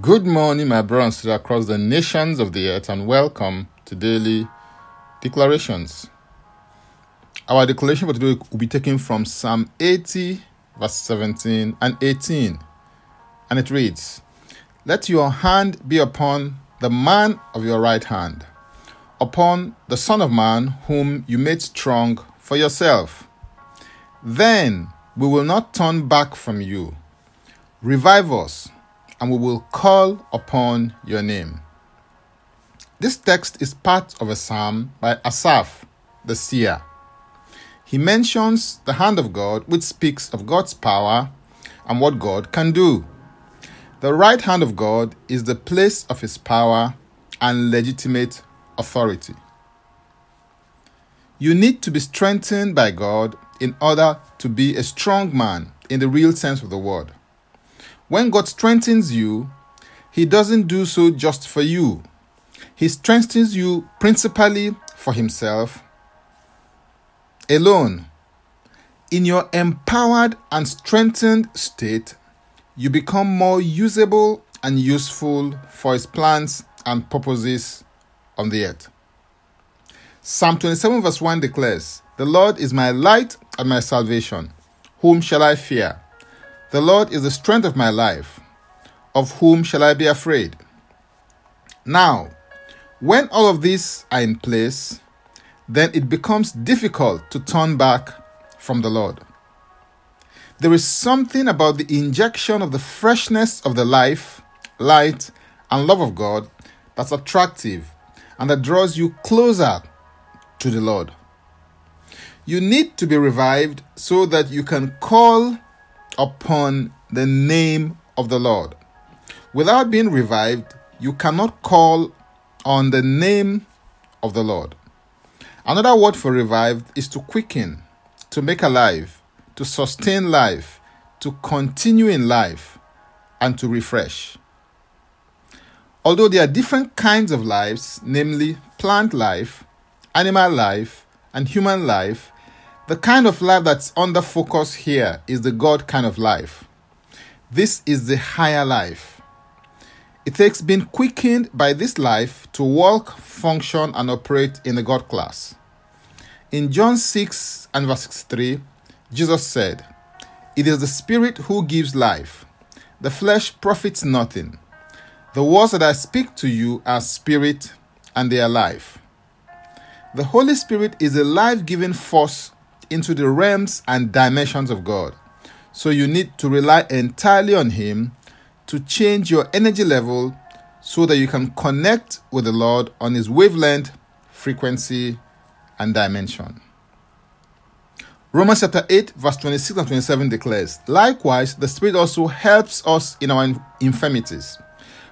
Good morning, my brothers across the nations of the earth, and welcome to Daily Declarations. Our declaration for today will be taken from Psalm 80, verse 17 and 18. And it reads Let your hand be upon the man of your right hand, upon the Son of Man whom you made strong for yourself. Then we will not turn back from you. Revive us and we will call upon your name. This text is part of a psalm by Asaph, the seer. He mentions the hand of God, which speaks of God's power and what God can do. The right hand of God is the place of his power and legitimate authority. You need to be strengthened by God in order to be a strong man in the real sense of the word. When God strengthens you, He doesn't do so just for you. He strengthens you principally for Himself alone. In your empowered and strengthened state, you become more usable and useful for His plans and purposes on the earth. Psalm 27, verse 1 declares, The Lord is my light and my salvation. Whom shall I fear? The Lord is the strength of my life. Of whom shall I be afraid? Now, when all of these are in place, then it becomes difficult to turn back from the Lord. There is something about the injection of the freshness of the life, light, and love of God that's attractive and that draws you closer to the Lord. You need to be revived so that you can call upon the name of the Lord. Without being revived, you cannot call on the name of the Lord. Another word for revived is to quicken, to make alive, to sustain life, to continue in life, and to refresh. Although there are different kinds of lives, namely plant life, animal life, and human life, the kind of life that's under focus here is the God kind of life. This is the higher life. It takes being quickened by this life to walk, function, and operate in the God class. In John 6 and verse 63, Jesus said, It is the Spirit who gives life. The flesh profits nothing. The words that I speak to you are spirit and they are life. The Holy Spirit is a life giving force into the realms and dimensions of God. So you need to rely entirely on Him to change your energy level so that you can connect with the Lord on His wavelength, frequency, and dimension. Romans chapter 8, verse 26 and 27 declares, Likewise, the Spirit also helps us in our infirmities,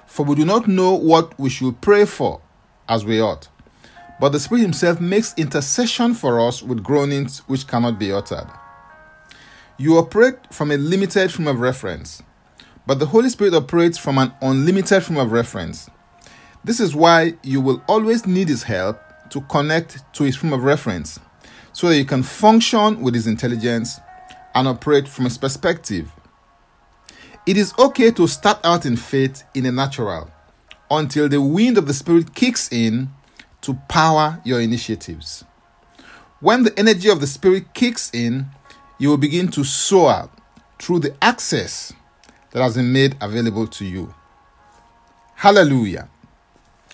for we do not know what we should pray for as we ought but the Spirit Himself makes intercession for us with groanings which cannot be uttered. You operate from a limited frame of reference, but the Holy Spirit operates from an unlimited frame of reference. This is why you will always need His help to connect to His frame of reference so that you can function with His intelligence and operate from His perspective. It is okay to start out in faith in a natural until the wind of the Spirit kicks in to power your initiatives. When the energy of the Spirit kicks in, you will begin to soar through the access that has been made available to you. Hallelujah.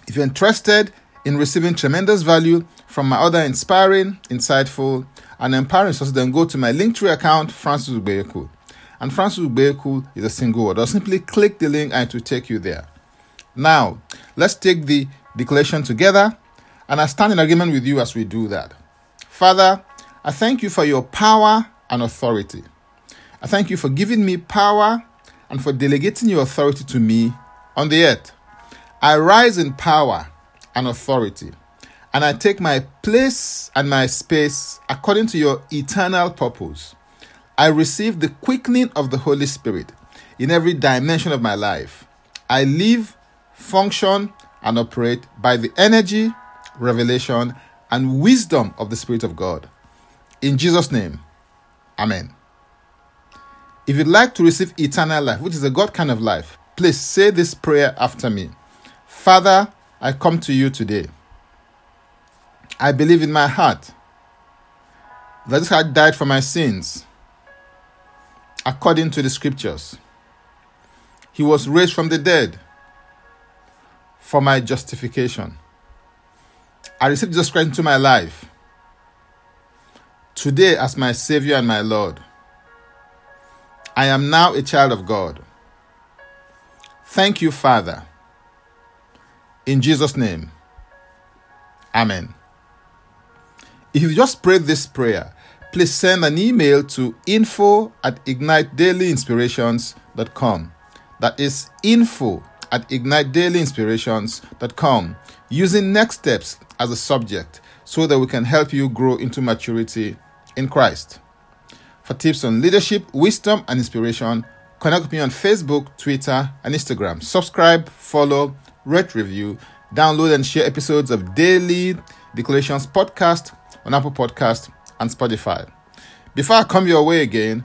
If you're interested in receiving tremendous value from my other inspiring, insightful, and empowering sources, then go to my Linktree account, Francis Ubeyeku. And Francis Ubeyeku is a single word. Or simply click the link and it will take you there. Now, let's take the declaration together and I stand in agreement with you as we do that. Father, I thank you for your power and authority. I thank you for giving me power and for delegating your authority to me on the earth. I rise in power and authority, and I take my place and my space according to your eternal purpose. I receive the quickening of the Holy Spirit in every dimension of my life. I live, function, and operate by the energy revelation, and wisdom of the Spirit of God. In Jesus' name, Amen. If you'd like to receive eternal life, which is a God kind of life, Please say this prayer after me. Father, I come to you today. I believe in my heart that had died for my sins according to the scriptures. He was raised from the dead for my justification. I received Jesus Christ into my life today as my Savior and my Lord. I am now a child of God. Thank you, Father. In Jesus' name, Amen. If you just prayed this prayer, please send an email to info at ignitedailyinspirations.com. That is info at ignitedailyinspirations.com using next steps as a subject so that we can help you grow into maturity in Christ. For tips on leadership, wisdom, and inspiration, connect with me on Facebook, Twitter, and Instagram. Subscribe, follow, rate, review, download, and share episodes of Daily Declarations podcast on Apple Podcast and Spotify. Before I come your way again,